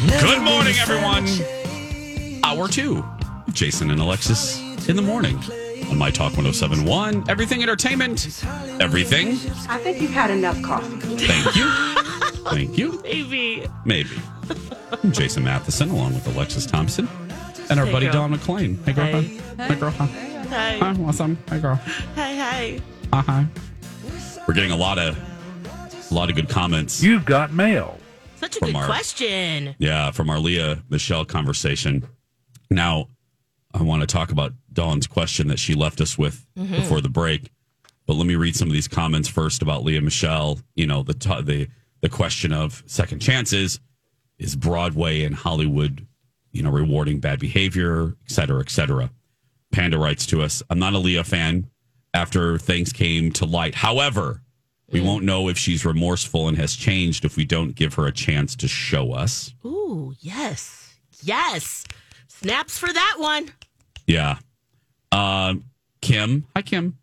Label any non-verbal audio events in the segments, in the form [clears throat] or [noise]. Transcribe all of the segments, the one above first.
Good morning, everyone. Hour two. Jason and Alexis in the morning on My Talk 1071. Everything entertainment. Everything. I think you've had enough coffee. Thank you. [laughs] Thank you. Maybe. Maybe. I'm Jason Matheson along with Alexis Thompson and our Hey, buddy girl. Dawn McLean. Hey, girl. Hey. Hi, girl. Hi. Hey, Hi, what's up? Hey, girl. hey, hey. Hi, hi. We're getting a lot of, a lot of good comments. You've got mail. Such a good our- question. Yeah, from our Lea Michele conversation. Now, I want to talk about Dawn's question that she left us with mm-hmm. before the break. But let me read some of these comments first about Lea Michele. You know, the t- the the question of second chances is Broadway and Hollywood, you know, rewarding bad behavior, et cetera, et cetera. Panda writes to us, I'm not a Lea fan after things came to light. However, we won't know if she's remorseful and has changed if we don't give her a chance to show us. Ooh, yes. Yes. Snaps for that one. Yeah. Um, Kim. Hi, Kim.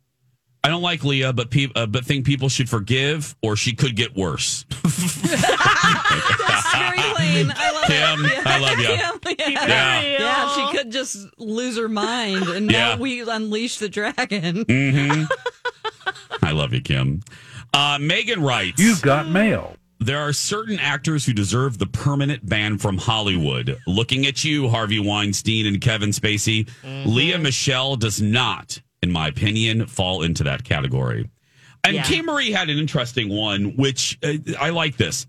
I don't like Lea, but pe- uh, but think people should forgive, or she could get worse. [laughs] very plain. I love Kim, it. I love you. [laughs] Yeah, yeah. Yeah. Yeah, she could just lose her mind, and now Yeah. we unleash the dragon. hmm I love you, Kim. Uh, Megan writes. You've got mail. There are certain actors who deserve the permanent ban from Hollywood. Looking at you, Harvey Weinstein and Kevin Spacey, Lea Michele does not, in my opinion, fall into that category. And Yeah. Kay Marie had an interesting one, which uh, I like this.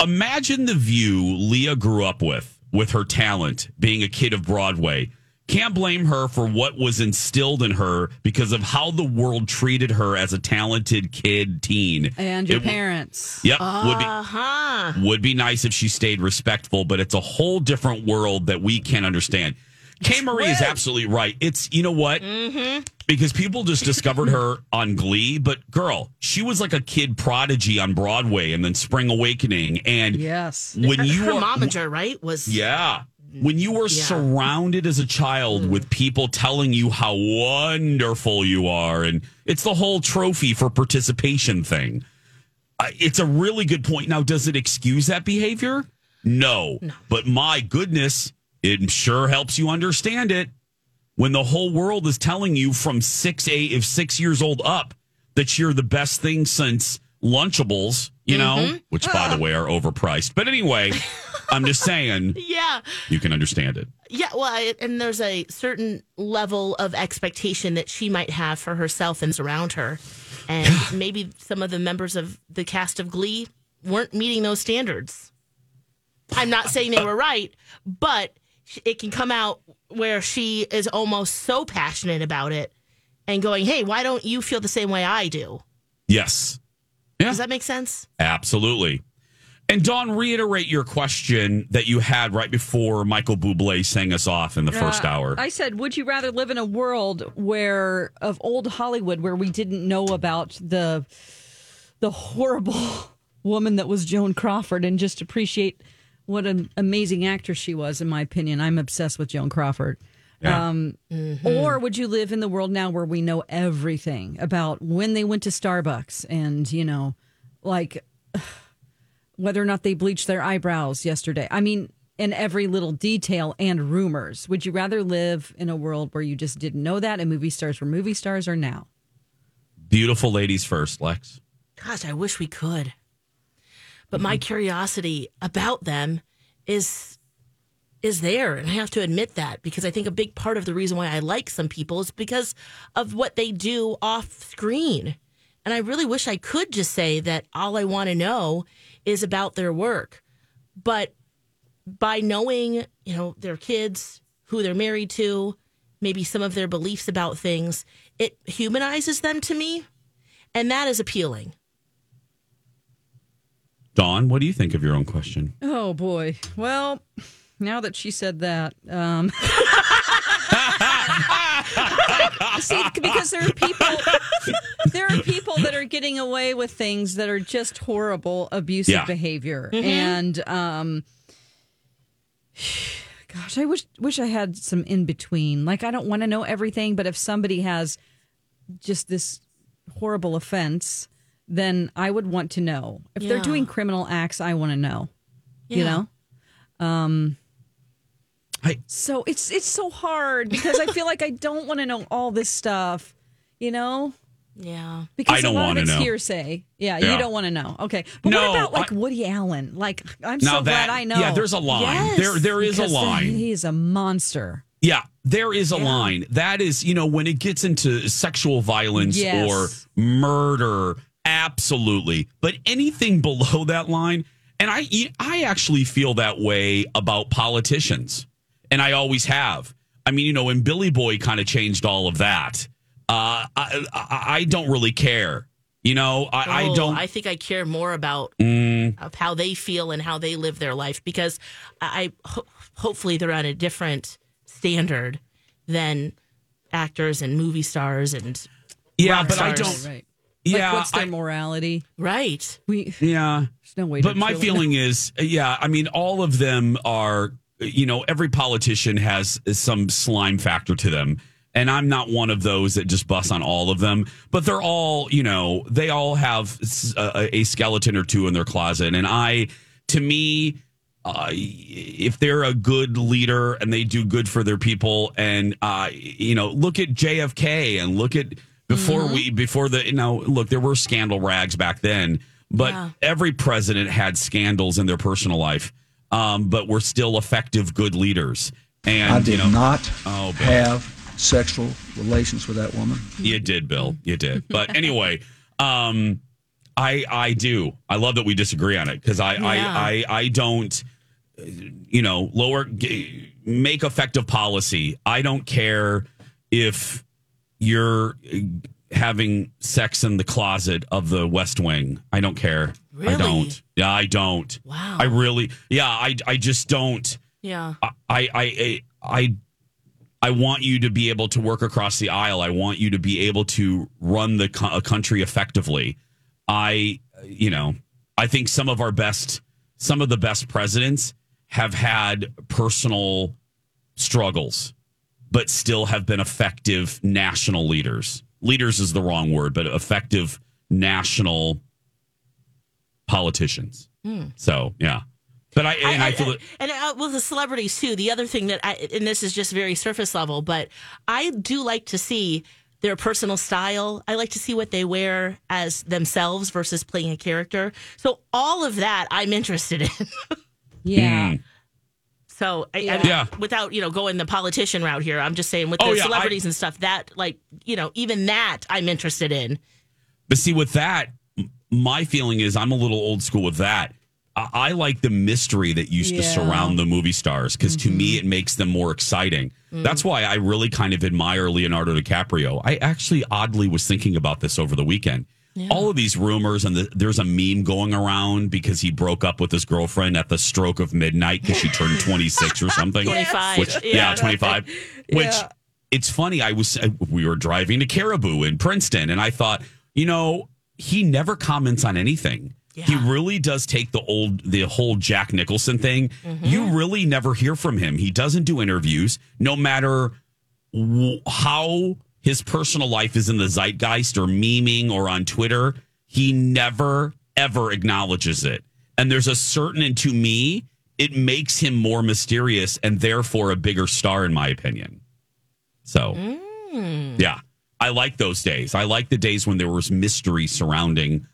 Imagine the view Lea grew up with, with her talent, being a kid of Broadway. Can't blame her for what was instilled in her because of how the world treated her as a talented kid teen. And your It parents. Yep, would be Uh huh. would be nice if she stayed respectful, but it's a whole different world that we can't understand. Kay Marie is absolutely right. It's you know what? Mm-hmm. Because people just discovered her [laughs] on Glee, but girl, she was like a kid prodigy on Broadway and then Spring Awakening. And Yes. when you Her are, momager, right? Was yeah. When you were Yeah. surrounded as a child with people telling you how wonderful you are, and it's the whole trophy for participation thing. Uh, it's a really good point. Now, does it excuse that behavior? No. But my goodness, it sure helps you understand it when the whole world is telling you from six eight if six years old up that you're the best thing since Lunchables, you know, which by the [laughs] way are overpriced. But anyway, I'm just saying yeah. you can understand it. Yeah, well, I- and there's a certain level of expectation that she might have for herself and around her. And maybe some of the members of the cast of Glee weren't meeting those standards. I'm not saying they were right, but it can come out where she is almost so passionate about it and going, hey, why don't you feel the same way I do? Yes. Yeah. Does that make sense? Absolutely. And Dawn, reiterate your question that you had right before Michael Bublé sang us off in the first Uh, hour. I said, would you rather live in a world where of old Hollywood where we didn't know about the the horrible [laughs] woman that was Joan Crawford and just appreciate what an amazing actress she was in my opinion. I'm obsessed with Joan Crawford. Yeah. Um, Or would you live in the world now where we know everything about when they went to Starbucks and, you know, like [sighs] whether or not they bleached their eyebrows yesterday? I mean, in every little detail and rumors. Would you rather live in a world where you just didn't know that and movie stars were movie stars or now? Beautiful ladies first, Lex. Gosh, I wish we could. but my mm-hmm. curiosity about them is is there and I have to admit that because I think a big part of the reason why I like some people is because of what they do off screen. And I really wish I could just say that all I want to know is about their work. But by knowing, you know, their kids, who they're married to, maybe some of their beliefs about things, it humanizes them to me. And that is appealing. Dawn, what do you think of your own question? Oh boy. Well, now that she said that, um, [laughs] [laughs] see, because there are people, there are people that are getting away with things that are just horrible, abusive Yeah. behavior, and um, gosh, I wish wish I had some in between. Like, I don't want to know everything, but if somebody has just this horrible offense, then I would want to know. If they're doing criminal acts, I want to know. You know. Um, I- so it's it's so hard because I feel like I don't want to know all this stuff, you know, Yeah. because I don't a lot wanna of it's know. hearsay. Yeah, Yeah. you don't want to know. Okay, but No, what about like I- Woody Allen? Like, I'm so that glad I know. yeah, there's a line. Yes, there there is a line. He is a monster. Yeah, there is a line. That is, you know, when it gets into sexual violence Yes. or murder, absolutely. But anything [laughs] below that line, and I I actually feel that way about politicians. And I always have. I mean, you know, when Billy Boy kind of changed all of that, uh, I, I, I don't really care. You know, I, I Oh, don't. I think I care more about Mm. of how they feel and how they live their life because I ho- hopefully they're on a different standard than actors and movie stars and yeah, rock but I don't. Right. Yeah, like, what's their I- morality? right. We yeah. there's no way. But to my feeling is, yeah, I mean, all of them are, you know, every politician has some slime factor to them. And I'm not one of those that just bust on all of them, but they're all, you know, they all have a skeleton or two in their closet. And I, to me, uh, if they're a good leader and they do good for their people, and uh, you know, look at JFK and look at before we before the you know, look, there were scandal rags back then, but Yeah. every president had scandals in their personal life, um, but were still effective, good leaders. And I did you know, not Oh, Bill. have sexual relations with that woman. You did, Bill. You did. But anyway, um, I I do. I love that we disagree on it because I, Yeah. I I I don't. uh, You know, lower g- make effective policy. I don't care if you're uh, having sex in the closet of the West Wing. I don't care. I don't. Yeah, I don't. Wow. I really. Yeah, I I just don't. Yeah. I, I, I, I, I want you to be able to work across the aisle. I want you to be able to run the co- a country effectively. I, you know, I think some of our best, some of the best presidents have had personal struggles, but still have been effective national leaders. Leaders is the wrong word, but effective national politicians. Hmm. So, yeah. But I, and I, feel that. and uh, with the celebrities too. The other thing that I and this is just very surface level, but I do like to see their personal style. I like to see what they wear as themselves versus playing a character. So all of that I'm interested in. [laughs] Yeah. Mm. So I, I Yeah. mean, Yeah. without you know going the politician route here, I'm just saying with the Oh, yeah, I- celebrities and stuff that like you know even that I'm interested in. But see, with that, my feeling is I'm a little old school with that. I, I like the mystery that used to surround the movie stars because to me, it makes them more exciting. That's why I really kind of admire Leonardo DiCaprio. I actually oddly was thinking about this over the weekend. All of these rumors, and the, there's a meme going around because he broke up with his girlfriend at the stroke of midnight because she turned 26 or something. 25. Which, yeah, 25. Which it's funny. I was uh, we were driving to Caribou in Princeton, and I thought, you know, he never comments on anything. He really does take the old the whole Jack Nicholson thing. Mm-hmm. You really never hear from him. He doesn't do interviews, no matter w- how his personal life is in the zeitgeist or memeing or on Twitter. He never ever acknowledges it. And there's a certain, and to me, it makes him more mysterious and therefore a bigger star, in my opinion. So, mm. yeah, I like those days. I like the days when there was mystery surrounding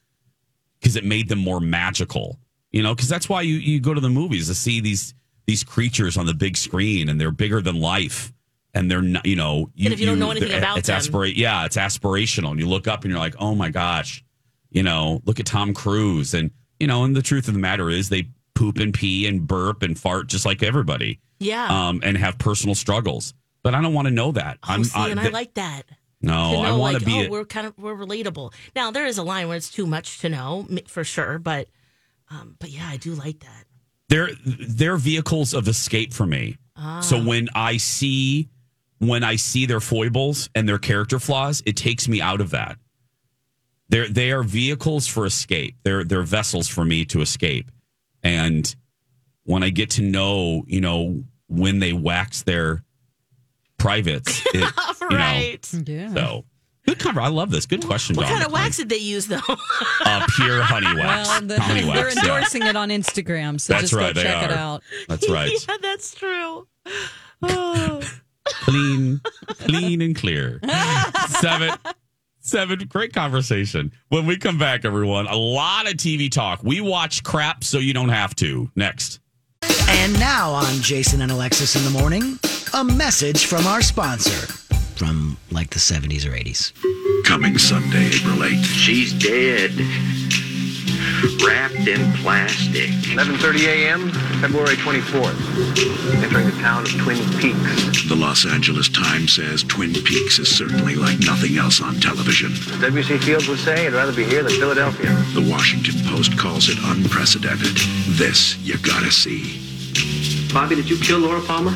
because it made them more magical. You know, because that's why you you go to the movies to see these these creatures on the big screen, and they're bigger than life, and they're not. You know, you, And if you don't know anything about it's them. aspira- Yeah, it's aspirational, and you look up and you're like, oh my gosh, you know, look at Tom Cruise, and you know, and the truth of the matter is they poop and pee and burp and fart just like everybody, Yeah. um, and have personal struggles. But I don't want to know that. oh, see, and I like that. No, I want like, to be. oh, a- we're kind of we're relatable. Now there is a line where it's too much to know for sure, but um, but yeah, I do like that. they're they're vehicles of escape for me. So when I see when I see their foibles and their character flaws, it takes me out of that. They're they are vehicles for escape. They're they're vessels for me to escape. And when I get to know, you know, when they wax their privates, [laughs] it, you know, right. Yeah. so good cover. I love this. Good question. What Dawn kind of wax did they use though? Uh, pure honey wax. Well, the, honey they're wax. yeah. endorsing it on Instagram, so That's just right, go they check it out. That's right. [laughs] yeah, that's true. Oh. [laughs] clean, clean and clear. Seven, seven. Great conversation. When we come back, everyone, a lot of TV talk. We watch crap so you don't have to. Next. And now on Jason and Alexis in the morning, a message from our sponsor from like the 70s or 80s. Coming Sunday, April 8th. She's dead. Wrapped in plastic. 11:30 a.m., February 24th. Entering the town of Twin Peaks. The Los Angeles Times says Twin Peaks is certainly like nothing else on television. W.C. Fields would say, "I'd rather be here than Philadelphia." The Washington Post calls it unprecedented. This you gotta see. Bobby, did you kill Laura Palmer?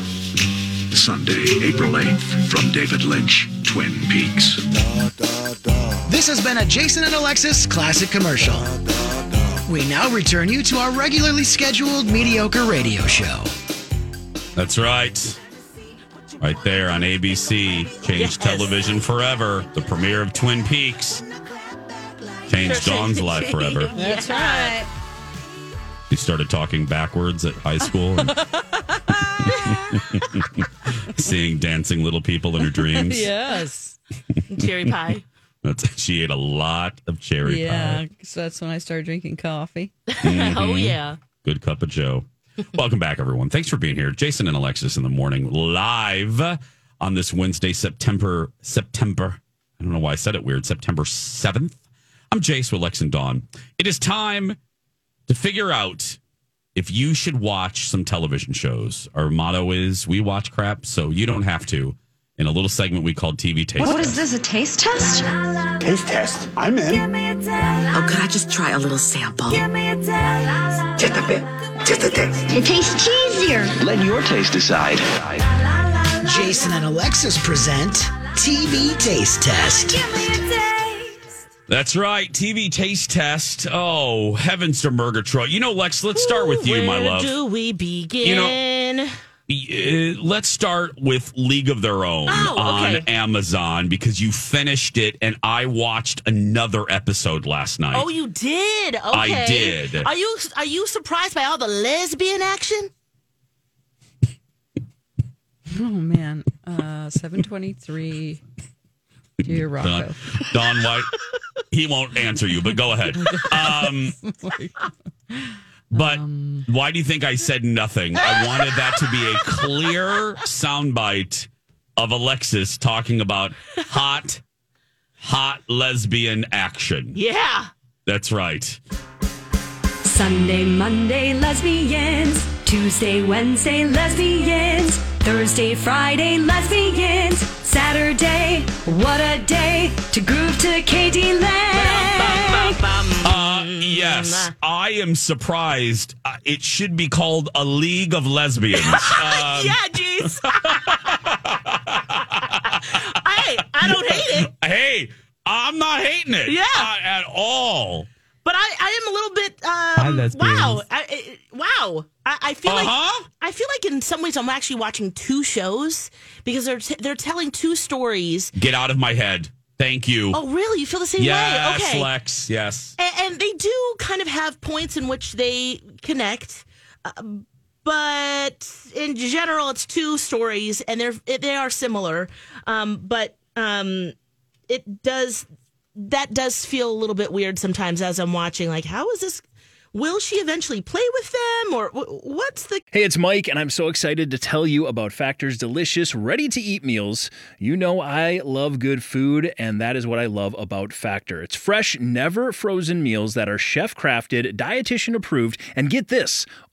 Sunday, April 8th, from David Lynch, Twin Peaks. This has been a Jason and Alexis classic commercial. We now return you to our regularly scheduled mediocre radio show. That's right. Right there on ABC. Changed Yes. television forever. The premiere of Twin Peaks. Changed Dawn's life forever. [laughs] That's right. She started talking backwards at high school. And [laughs] seeing dancing little people in her dreams. [laughs] Yes. Cherry pie. That's, she ate a lot of cherry Yeah. pie. So that's when I started drinking coffee. Mm-hmm. Oh yeah. Good cup of Joe. Welcome back, everyone. Thanks for being here. Jason and Alexis in the morning, live on this Wednesday, September September. I don't know why I said it weird. September seventh. I'm Jace with Lex and Dawn. It is time to figure out if you should watch some television shows. Our motto is we watch crap, so you don't have to. In a little segment we called TV Taste. What Test. is this, a taste test? Taste test. I'm in. Oh, could I just try a little sample? Just a bit. Just a taste. It tastes cheesier. Let your taste decide. Jason and Alexis present TV Taste Test. That's right. TV taste test. Oh, heavens to Murgatroyd. You know, Lex, let's start with you, my love. do we begin? You know, uh, let's start with League of Their Own oh, on okay. Amazon because you finished it and I watched another episode last night. Oh, you did? Okay. I did. Are you are you surprised by all the lesbian action? [laughs] oh man. Uh 723 do Rocco. Don, Don White. he won't answer you, but go ahead. [laughs] Um, but um, why do you think I said nothing? I wanted that to be a clear soundbite of Alexis talking about hot, hot lesbian action. Yeah. That's right. Sunday, Monday, lesbians. Tuesday, Wednesday, lesbians. Thursday, Friday, lesbians. Saturday, what a day to groove to k.d. lang. Uh, yes, I am surprised. Uh, it should be called a League of Lesbians. Um, [laughs] yeah, jeez. [laughs] hey, I don't hate it, Hey, I'm not hating it. Yeah. uh, at all. But I, I am a little bit. Um, lesbians. wow, I, I, wow. I, I feel Uh-huh. like I feel like in some ways I'm actually watching two shows because they're t- they're telling two stories. Get out of my head. Thank you. Oh, really? You feel the same yes, way? Okay. Lex. Yes. and, and they do kind of have points in which they connect uh, but in general it's two stories and they're they are similar um, but um, it does that does feel a little bit weird sometimes as i'm watching like how is this will she eventually play with them, or what's the? Hey, it's Mike, and I'm so excited to tell you about Factor's delicious, ready to eat meals. You know, I love good food, and that is what I love about Factor. It's fresh, never frozen meals that are chef crafted, dietitian approved, and get this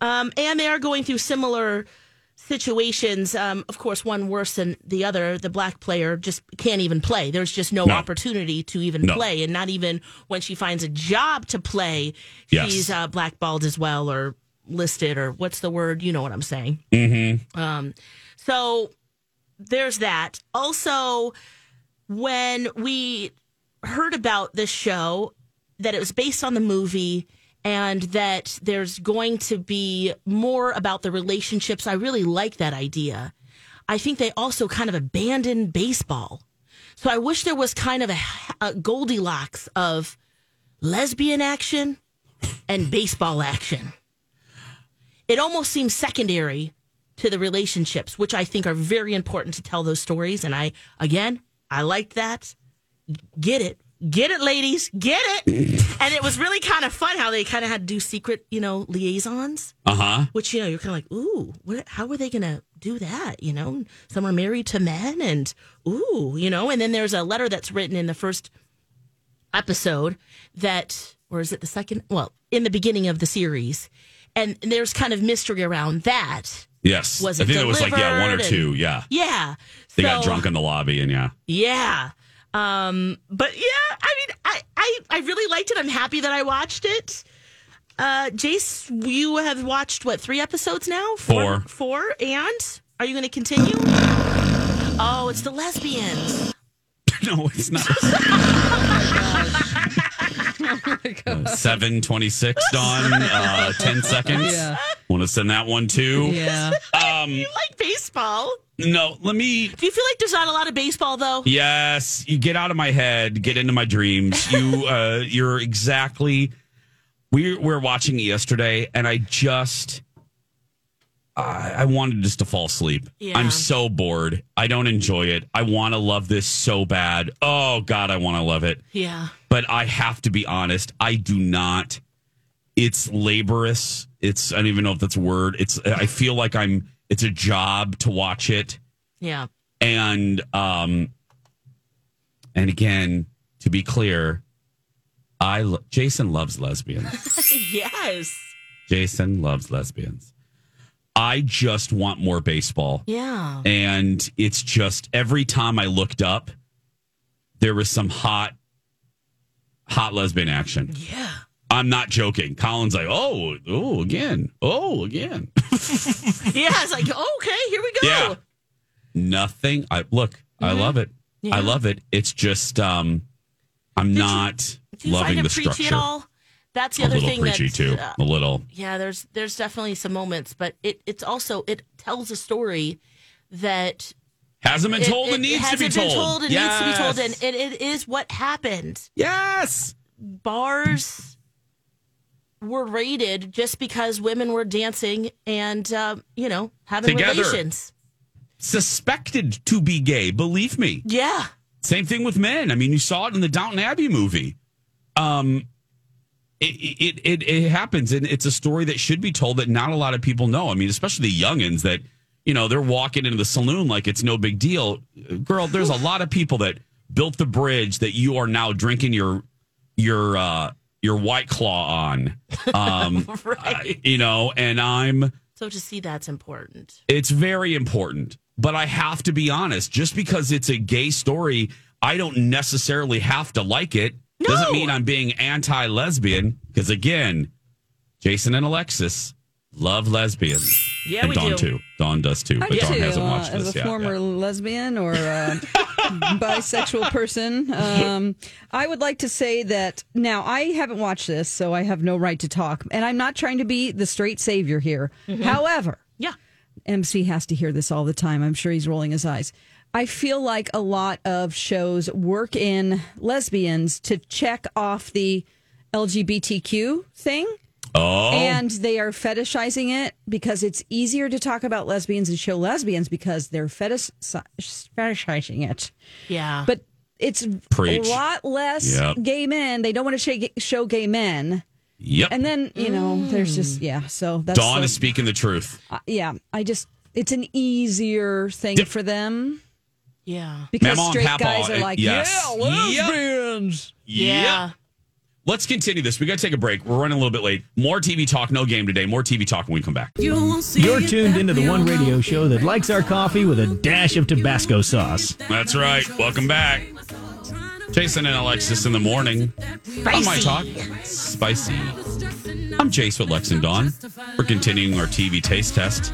Um, and they are going through similar situations. Um, of course, one worse than the other. The black player just can't even play. There's just no, No. opportunity to even No. play. And not even when she finds a job to play, Yes. she's uh, blackballed as well or listed or what's the word? You know what I'm saying. Mm-hmm. Um, so there's that. Also, when we heard about this show, that it was based on the movie and that there's going to be more about the relationships, I really like that idea. I think they also kind of abandoned baseball. So I wish there was kind of a, a Goldilocks of lesbian action and baseball action. It almost seems secondary to the relationships, which I think are very important to tell those stories. And I, again, I like that. Get it. Get it, ladies. Get it. [laughs] and it was really kind of fun how they kind of had to do secret, you know, liaisons, Uh huh. which, you know, you're kind of like, ooh, what, how are they going to do that? You know, some are married to men and, ooh, you know, and then there's a letter that's written in the first episode that, or is it the second? Well, in the beginning of the series. And there's kind of mystery around that. Yes. Was I it think it was like, yeah, one or delivered? two. Yeah. Yeah. They got drunk in the lobby and yeah. Yeah. Um, but yeah, I mean, I, I, I really liked it. I'm happy that I watched it. Uh, Jace, you have watched what, three episodes now? Four. Four. And are you going to continue? Oh, it's the lesbians. [laughs] no, it's not. [laughs] Seven twenty six, Dawn. Uh, Ten seconds. Yeah. Want to send that one too? Yeah. [laughs] Um. You like baseball? No. Let me. Do you feel like there's not a lot of baseball though? Yes. You get out of my head. Get into my dreams. You. [laughs] Uh. You're exactly. We were watching it yesterday, and I just. I, I wanted just to fall asleep. Yeah. I'm so bored. I don't enjoy it. I want to love this so bad. Oh God, I want to love it. Yeah. but I have to be honest. I do not. It's laborious. It's I don't even know if that's a word. It's I feel like I'm. It's a job to watch it, Yeah. and um, and again, to be clear, I lo- Jason loves lesbians. [laughs] yes. Jason loves lesbians. I just want more baseball. Yeah. And it's just every time I looked up, there was some hot, hot lesbian action. Yeah. I'm not joking. Colin's like, oh, oh, again, oh, again. [laughs] Yeah. It's like, okay, here we go. Yeah. Nothing. I look. I love it. Yeah. I love it. It's just, um, I'm not Do you loving the it preachy structure. at all? That's the a other little thing preachy that's, too. uh, a little. yeah there's there's definitely some moments but it it's also it tells a story that Hasn't been told it, and needs to be told. been told and yes. needs to be told and it, it is what happened yes bars were raided just because women were dancing and uh, you know having Together. relations Suspected to be gay. Believe me. yeah Same thing with men. I mean, you saw it in the Downton Abbey movie. Um, it, it it it happens, and it's a story that should be told that not a lot of people know. I mean, especially the youngins that you know they're walking into the saloon like it's no big deal. Girl, there's a lot of people that built the bridge that you are now drinking your your uh your white claw on. [laughs] Um, Right. you know, and I'm So to see that's important. it's very important. But I have to be honest, just because it's a gay story, I don't necessarily have to like it. Doesn't mean I'm being anti lesbian. Because again, Jason and Alexis love lesbians. Yeah, and we Dawn do. too. Dawn does too. I But do Dawn too, hasn't uh, watched as this a yet. former lesbian or uh, [laughs] bisexual person. Um, I would like to say that now I haven't watched this, so I have no right to talk, and I'm not trying to be the straight savior here. However, yeah, MC has to hear this all the time. I'm sure he's rolling his eyes. I feel like a lot of shows work in lesbians to check off the LGBTQ thing. Oh. And they are fetishizing it because it's easier to talk about lesbians and show lesbians because they're fetish, fetishizing it. Yeah. But it's Preach. a lot less Yep. gay men. They don't want to show, show gay men. Yep. And then, you know, there's just, yeah. So that's. Dawn the- is speaking the truth. uh, yeah. I just, it's an easier thing for them Yeah. because Mama straight guys are uh, like, yes. yeah, lesbians. Yep. Let's continue this. We got to take a break. We're running a little bit late. More TV talk, no game today. More TV talk when we come back. You're tuned into the one radio show that likes our coffee with a dash of Tabasco sauce. That's right. Welcome back. Jason and Alexis in the morning. On my talk. Spicy. I'm Jace with Lex and Dawn. We're continuing our TV taste test.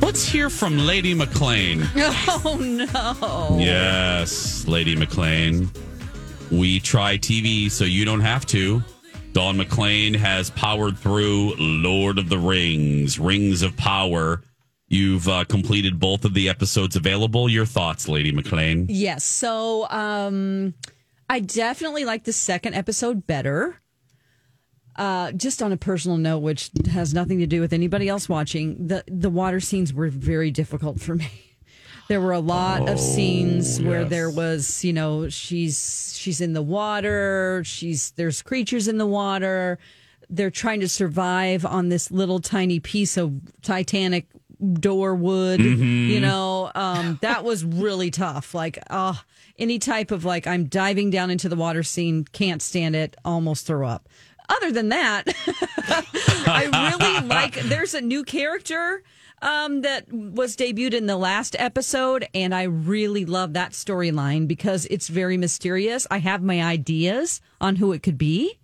Let's hear from Lady McLean. [laughs] Oh, no. Yes, Lady McLean. We try TV so you don't have to. Dawn McLean has powered through Lord of the Rings, Rings of Power. You've uh, completed both of the episodes available. Your thoughts, Lady McLean? Yes. So um I definitely like the second episode better. Uh just on a personal note, which has nothing to do with anybody else watching, the the water scenes were very difficult for me. [laughs] There were a lot of scenes where yes. there was, you know, she's she's in the water, she's there's creatures in the water. They're trying to survive on this little tiny piece of Titanic door wood, Mhm. you know. Um that was really tough. Like uh any type of like I'm diving down into the water scene, can't stand it, almost throw up. Other than that, [laughs] I really like there's a new character um, that was debuted in the last episode, and I really love that storyline because it's very mysterious. I have my ideas on who it could be.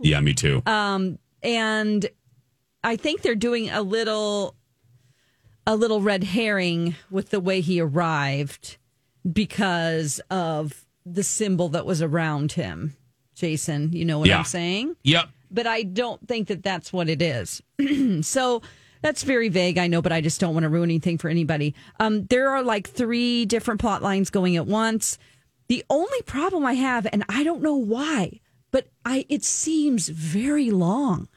Yeah, me too. Um, and I think they're doing a little a little red herring with the way he arrived because of the symbol that was around him. Jason, you know what Yeah. I'm saying? Yep. But I don't think that that's what it is. [clears throat] so that's very vague, I know, but I just don't want to ruin anything for anybody. Um, there are like three different plot lines going at once. The only problem I have, and I don't know why, but I it seems very long.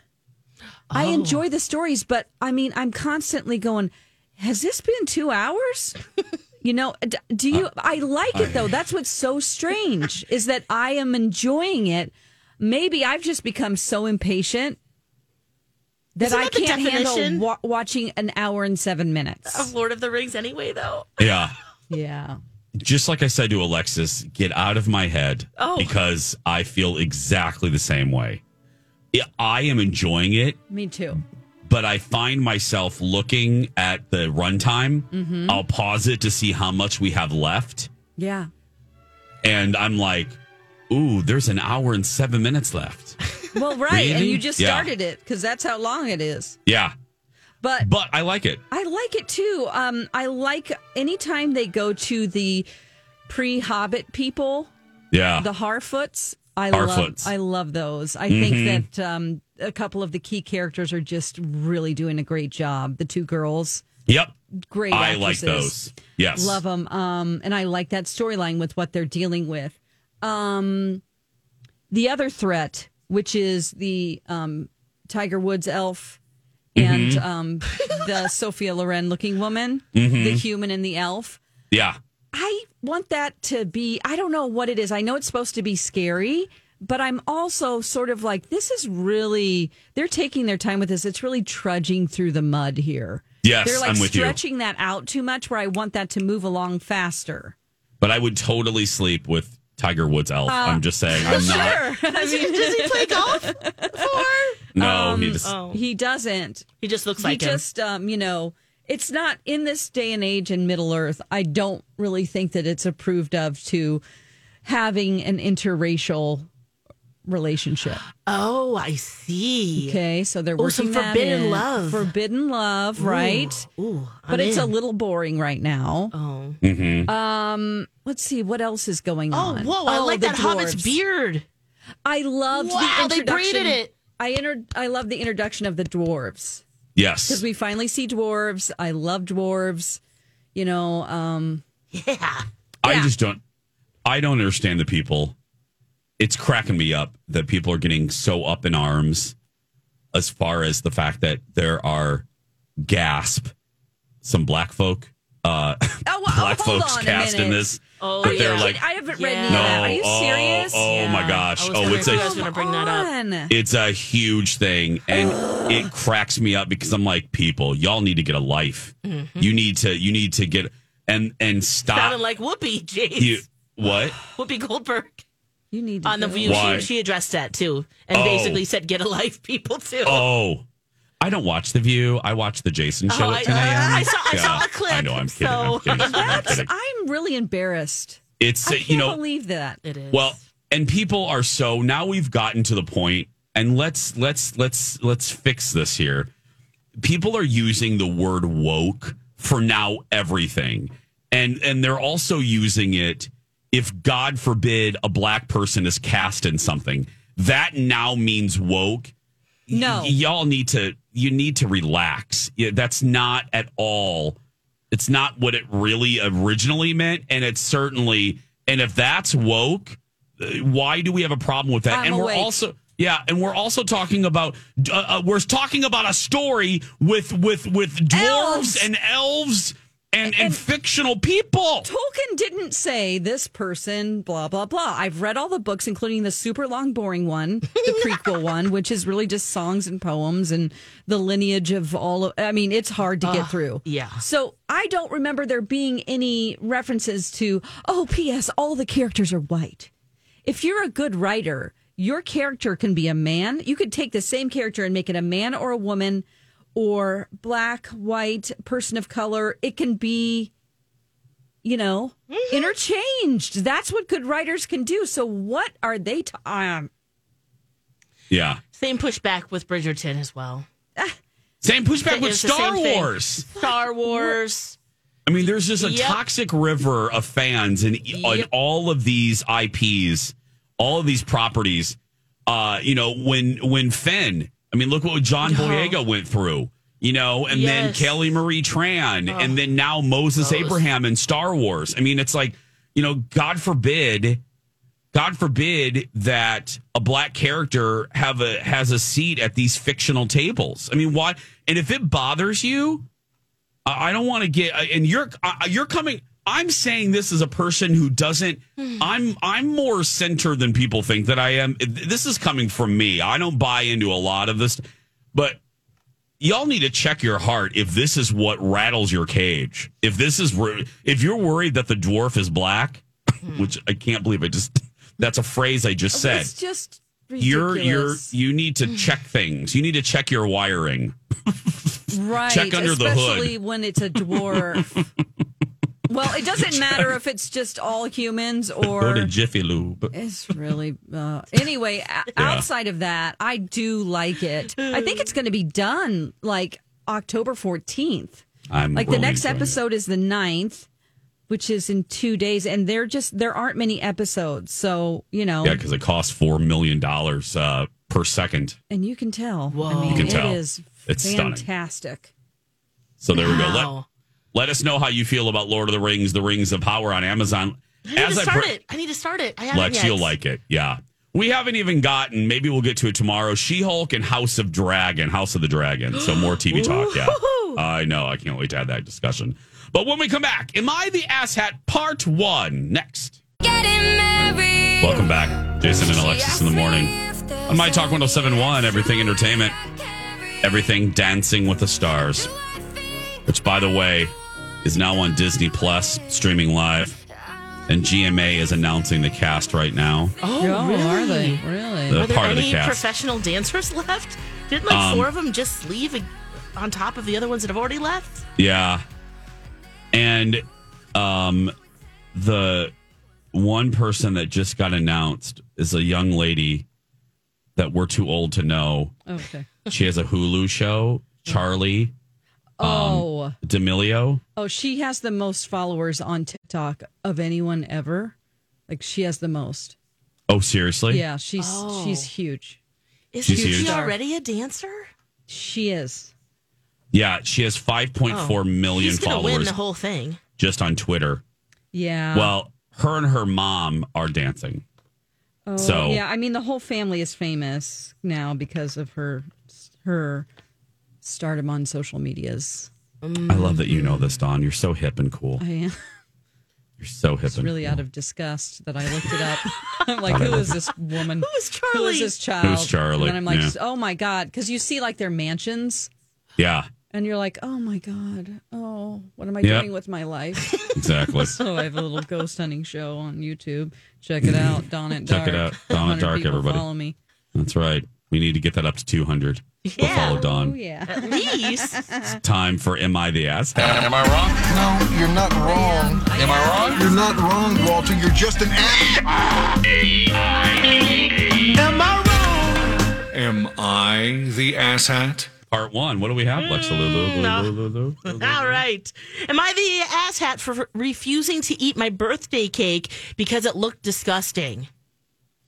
I Oh. enjoy the stories, but I mean, I'm constantly going, has this been two hours? [laughs] you know, do you? I like it though. That's what's so strange is that I am enjoying it. Maybe I've just become so impatient that Isn't I that can't handle wa- watching an hour and seven minutes. Of Lord of the Rings anyway, though. Yeah. [laughs] Yeah. Just like I said to Alexis, get out of my head Oh. because I feel exactly the same way. Yeah, I am enjoying it, Me too. but I find myself looking at the runtime. Mhm. I'll pause it to see how much we have left. Yeah. And I'm like, ooh, there's an hour and seven minutes left. Well, right, and you just Yeah. started it because that's how long it is. Yeah. But But I like it. I like it too. Um, I like anytime they go to the pre-Hobbit people, Yeah. the Harfoots. I Harfoots. love. I love those. I Mhm. think that um, a couple of the key characters are just really doing a great job. The two girls, Yep. great. I like those. Yes. love them. Um, and I like that storyline with what they're dealing with. Um, the other threat, which is the um, Tiger Woods elf and Mhm. um, the [laughs] Sophia Loren looking woman, Mhm. the human and the elf. Yeah. I want that to be, I don't know what it is. I know it's supposed to be scary, but I'm also sort of like, this is really, they're taking their time with this. It's really trudging through the mud here. Yes, they're like I'm with you. stretching that out too much where I want that to move along faster. But I would totally sleep with Tiger Woods elf. Uh, I'm just saying. I'm not. Sure. [laughs] Does he, does he play golf? Before? No, he just. Oh. He doesn't. He just looks he like him. just um you know it's not in this day and age in middle earth i don't really think that it's approved of to having an interracial relationship Oh, I see. okay so they're Oh, some working that forbidden in. love. forbidden love right Ooh, but I'm it's a little boring right now Oh. Mhm. um let's see what else is going Oh, on whoa! I Oh, like the that hobbit's beard. i loved Wow, the they introduction braided it. i entered i love the introduction of the dwarves Yes. because we finally see dwarves. I love dwarves. You know, um, Yeah. I just don't. I don't understand the people. It's cracking me up that people are getting so up in arms as far as the fact that there are gasp some black folk uh [laughs] oh, well, black hold folks cast in this Oh, that yeah. they're like I haven't read Yeah. any of that. Are you oh, serious? oh my Yeah. gosh I was oh it's I a was gonna bring that up. it's a huge thing and [gasps] it cracks me up because i'm like people y'all need to get a life Mm-hmm. you need to you need to get and and stop Sounded like Whoopi, Jace. you what [laughs] Whoopi Goldberg You need to on the go. View. Why? She, she addressed that too, and Oh. basically said, "Get a life, [laughs] people too." oh I don't watch The View. I watch The Jason Show Oh, at I- 10 a.m. I saw- I saw a clip, I know. I'm kidding. I'm so- kidding. I'm That's, kidding. I'm really embarrassed. It's, I uh, can't you know, believe that. It is. Well, and people are so now we've gotten to the point, and let's let's let's let's fix this here. People are using the word woke for now everything, and and they're also using it if God forbid a black person is cast in something that now means woke. No. Y- y'all need to you need to relax. Yeah, that's not at all it's not what it really originally meant and it's certainly and if that's woke uh, why do we have a problem with that I'm and we're also yeah and we're also talking about uh, uh, we're talking about a story with with with dwarves Elves. and elves and, and fictional people Tolkien didn't say this person, blah, blah, blah. I've read all the books, including the super long, boring one, the [laughs] prequel one, which is really just songs and poems and the lineage of all of, I mean, it's hard to get ah, through. yeah. So I don't remember there being any references to, oh, P.S., all the characters are white. If you're a good writer, your character can be a man. You could take the same character and make it a man or a woman or black, white, person of color. It can be, you know, interchanged. That's what good writers can do. So what are they? T- um, yeah Same pushback with Bridgerton as well. [laughs] same pushback with star wars Star Wars. I mean, there's just a Yep. toxic river of fans in, in Yep. all of these IPs, all of these properties. Uh, you know, when when Finn, I mean, look what John Boyega went through. You know, and then Kelly Marie Tran, Oh. and then now Moses Those. Abraham in Star Wars. I mean, it's like, you know, God forbid, God forbid that a black character have a has a seat at these fictional tables. I mean, why? And if it bothers you, I don't want to get and you're you're coming I'm saying this as a person who doesn't hmm. I'm I'm more center than people think that I am. This is coming from me. I don't buy into a lot of this, but y'all need to check your heart if this is what rattles your cage. If this is if you're worried that the dwarf is black, hmm. which I can't believe I just that's a phrase I just said. it's just You're you're you need to hmm. check things. You need to check your wiring. [laughs] right. check under the hood. especially when it's a dwarf. [laughs] well, it doesn't matter if it's just all humans or Go or to Jiffy Lube. It's really uh, anyway. a- [laughs] Outside of that, I do like it. I think it's going to be done like October fourteenth. I'm Like really the next episode is the 9th, which is in two days, and they're just there aren't many episodes, so you know, Yeah, because it costs four million dollars uh, per second. and you can tell. I mean, You can it tell. is It's stunning. fantastic. So there we go. Let, us know how you feel about Lord of the Rings, The Rings of Power on Amazon. I need to start pre- it. I need to start it. I haven't Lex, yet. you'll like it. Yeah. We haven't even gotten, maybe we'll get to it tomorrow. She Hulk and House of Dragon, House of the Dragon. So more TV [gasps] talk. Yeah. I know. I can't wait to have that discussion. But when we come back, Am I the Asshat Part 1 next? Welcome back. Jason and Alexis in the morning. On My Talk 1071, Everything Entertainment, Everything Dancing with the Stars, which, by the way, is now on Disney Plus, streaming live. And GMA is announcing the cast right now. Oh, Oh, really? are they? Really? The Are there part of the cast. professional dancers left? Didn't like Um, four of them just leave on top of the other ones that have already left? Yeah. And um the one person that just got announced is a young lady that we're too old to know. Okay. She has a Hulu show, Charlie Um, oh. D'Amelio. Oh, she has the most followers on TikTok of anyone ever. Like she has the most. Oh, seriously? Yeah, she's Oh. she's huge. Is She's she already a dancer? She is. Yeah, she has 5.4 million She's gonna win followers the whole thing. just on Twitter. Yeah. Well, her and her mom are dancing. oh, so- yeah, I mean the whole family is famous now because of her her stardom on social medias. I love that you know this, Dawn. You're so hip and cool. I am. You're so hip It's and really cool. out of disgust that I looked it up. [laughs] I'm like, who is this woman? [laughs] Who is Charli? Who is this child? Who's Charli? And I'm like, Yeah. oh my god, because you see like their mansions, Yeah, and you're like, oh my god, oh, what am I Yep. doing with my life? [laughs] exactly. so I have a little ghost hunting show on YouTube. Check it out, Dawn at Check Dark. Check it out. Dawn at Dark, everybody. Follow me. That's right. We need to get that up to 200. We'll Yeah. follow Oh yeah. At least. It's Time for Am I the Ass? Am I wrong? No, you're not wrong. Am I wrong? You're not wrong, Walter. You're just an ass. Am I wrong? Am I the asshat? Part one. What do we have, Lexa Lulu? no. Lulu, Lulu, mm, Lulu? All right. Am I the asshat for refusing to eat my birthday cake because it looked disgusting?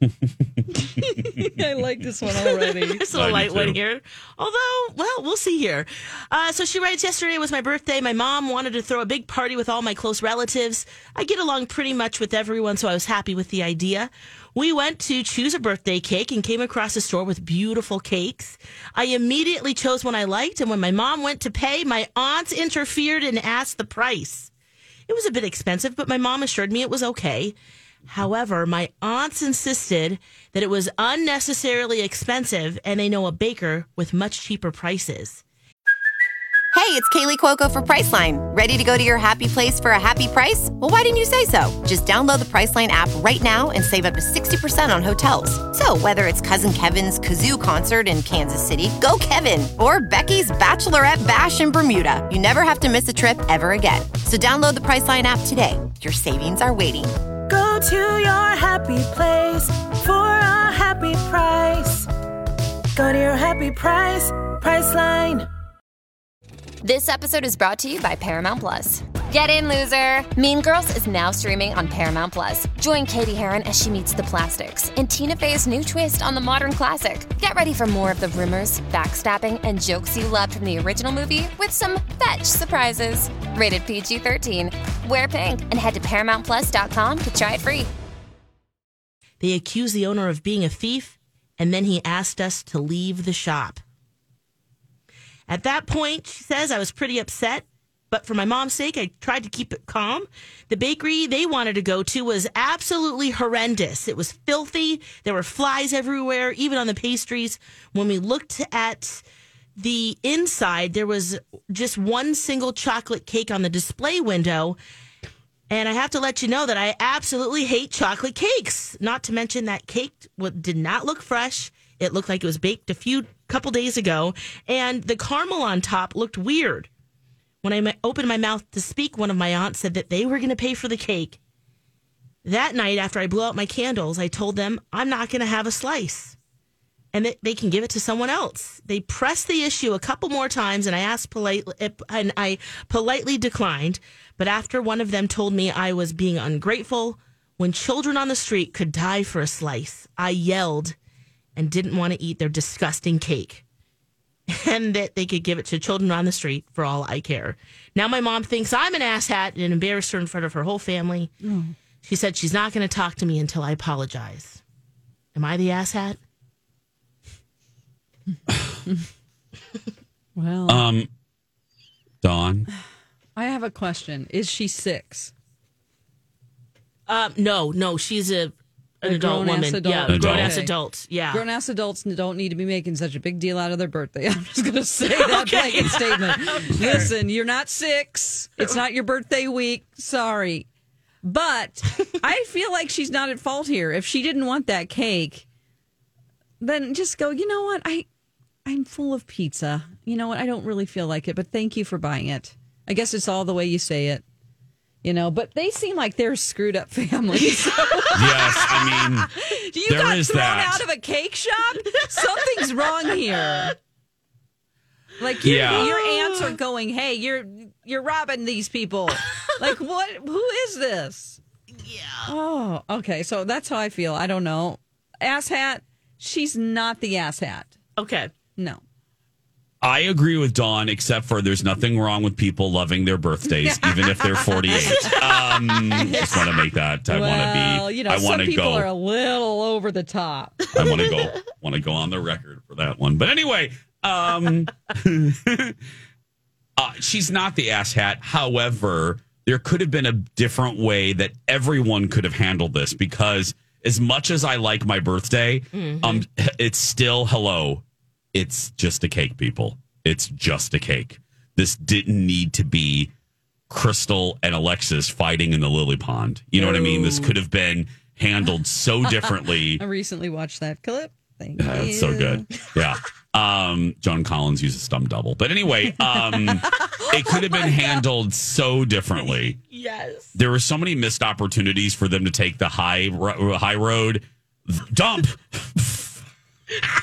[laughs] I like this one already. [laughs] It's a I do light one here. Although, well, we'll see here. Uh, so she writes, Yesterday was my birthday. My mom wanted to throw a big party with all my close relatives. I get along pretty much with everyone, so I was happy with the idea. We went to choose a birthday cake and came across a store with beautiful cakes. I immediately chose one I liked, and when my mom went to pay, my aunt interfered and asked the price. It was a bit expensive, but my mom assured me it was okay. However, my aunts insisted that it was unnecessarily expensive and they know a baker with much cheaper prices. Hey, it's Kaley Cuoco for Priceline. Ready to go to your happy place for a happy price? Well, why didn't you say so? Just download the Priceline app right now and save up to 60% on hotels. So, whether it's Cousin Kevin's Kazoo concert in Kansas City, go Kevin, or Becky's Bachelorette Bash in Bermuda, you never have to miss a trip ever again. So, download the Priceline app today. Your savings are waiting. Go to your happy place for a happy price. Go to your happy price, Priceline. This episode is brought to you by Paramount Plus. Get in, loser! Mean Girls is now streaming on Paramount Plus. Join Cady Heron as she meets the plastics in Tina Fey's new twist on the modern classic. Get ready for more of the rumors, backstabbing, and jokes you loved from the original movie with some fetch surprises. Rated PG 13. Wear pink and head to ParamountPlus.com to try it free. They accused the owner of being a thief and then he asked us to leave the shop. At that point, she says, I was pretty upset, but for my mom's sake, I tried to keep it calm. The bakery they wanted to go to was absolutely horrendous. It was filthy. There were flies everywhere, even on the pastries. When we looked at the inside, there was just one single chocolate cake on the display window. And I have to let you know that I absolutely hate chocolate cakes. Not to mention that cake did not look fresh. It looked like it was baked a few couple days ago, and the caramel on top looked weird. When I opened my mouth to speak, one of my aunts said that they were going to pay for the cake. That night, after I blew out my candles, I told them I'm not going to have a slice, and that they can give it to someone else. They pressed the issue a couple more times, and I asked politely, and I politely declined. But after one of them told me I was being ungrateful, when children on the street could die for a slice, I yelled and didn't want to eat their disgusting cake. [laughs] And that they could give it to children on the street for all I care. Now my mom thinks I'm an asshat and embarrassed her in front of her whole family. She said she's not going to talk to me until I apologize. Am I the asshat? [laughs] Well, Um, Dawn. I have a question. Is she six? Um, no, no, she's a an adult grown-ass woman. adult. Yeah, Adult. grown ass Okay. adults. Yeah. Grown ass adults don't need to be making such a big deal out of their birthday. [laughs] I'm just going to say [laughs] that Okay. blanket statement. [laughs] Listen, you're not six. It's not your birthday week. Sorry. But I feel like she's not at fault here. If she didn't want that cake, then just go, you know what? I I'm full of pizza. You know what? I don't really feel like it, but thank you for buying it. I guess it's all the way you say it. You know, but they seem like they're screwed up [laughs] families. Yes, I mean, [laughs] You There got is thrown that. out of a cake shop? Something's wrong here. Like your, Yeah. your aunts are going, "Hey, you're you're robbing these people." like what? Who is this? Yeah. Oh, okay. So that's how I feel. I don't know. Ass hat. She's not the ass hat. Okay. No. I agree with Dawn, except for there's nothing wrong with people loving their birthdays, even if they're 48. [laughs] Um, just want to make that. I want to well, be. you know, I want to people go. are a little over the top. I want to go. Want to go on the record for that one. But anyway, um, [laughs] uh, she's not the ass hat. However, there could have been a different way that everyone could have handled this because as much as I like my birthday, um, it's still hello. It's just a cake, people. It's just a cake. This didn't need to be Krystle and Alexis fighting in the lily pond. You know what I mean? This could have been handled so [laughs] differently. I recently watched that clip. Thank you. it's so good. Yeah. Um, Joan Collins uses stump double. But anyway, um, [laughs] it could have been handled so differently. Yes. There were so many missed opportunities for them to take the high high road. Dump. [laughs]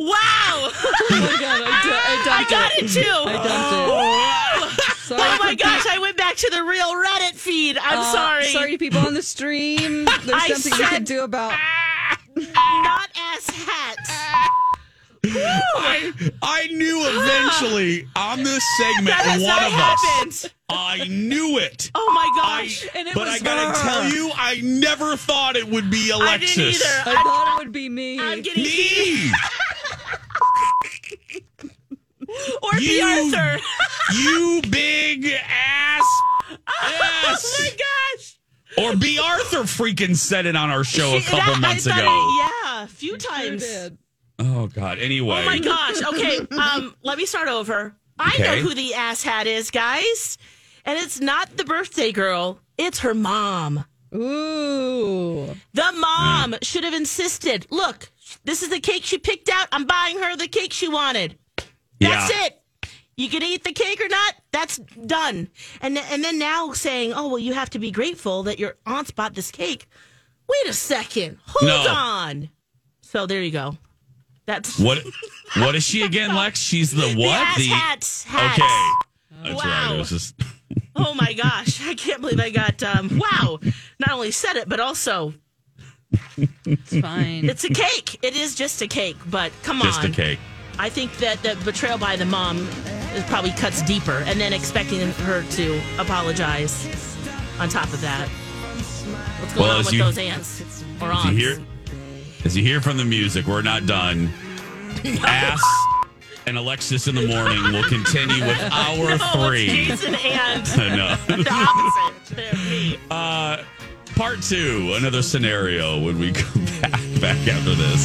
Wow. [laughs] Oh my god, I, d- I I got it. it too. I dumped it. Sorry oh my gosh, pe- I went back to the real Reddit feed. I'm Uh, sorry. Sorry, people on the stream. [laughs] There's I something you can do about. [laughs] Not ass hats. I, I knew eventually [gasps] on this segment, That one of happened. us. I knew it. Oh my gosh. And it but was I gotta her. tell you, I never thought it would be I Alexis. didn't either. I thought it would be me. I'm getting Me. [laughs] or B. You- Arthur. [laughs] you big ass. [laughs] Oh my gosh. Or Bea Arthur freaking said it on our show a couple that- months ago. it- yeah, a few Sure times. did. Oh God. Anyway. Oh my gosh. Okay, um, let me start over. I know who the ass hat is, guys. And it's not the birthday girl, it's her mom. Ooh. The mom should have insisted. Look, this is the cake she picked out. I'm buying her the cake she wanted. That's Yeah. it. You can eat the cake or not. That's done. And and then now saying, "Oh well, you have to be grateful that your aunt's bought this cake." Wait a second. Hold No. on. So there you go. That's What? What is she [laughs] again, Lex? She's the the what? ass the hats. hats. okay. That's. Wow. It was just. [laughs] Oh my gosh! I can't believe I got. Um, wow! Not only said it, but also It's fine. it's a cake. It is just a cake. But come Just on. Just a cake. I think that the betrayal by the mom is probably cuts deeper, and then expecting her to apologize on top of that. What's going Well, on with you- those aunts or As aunts? you hear, as you hear from the music, we're not done. Ass and Alexis in the morning will continue with [laughs] hour No, three. Jason and [laughs] know. the opposite. [laughs] Uh, part two, another scenario when we come back back after this.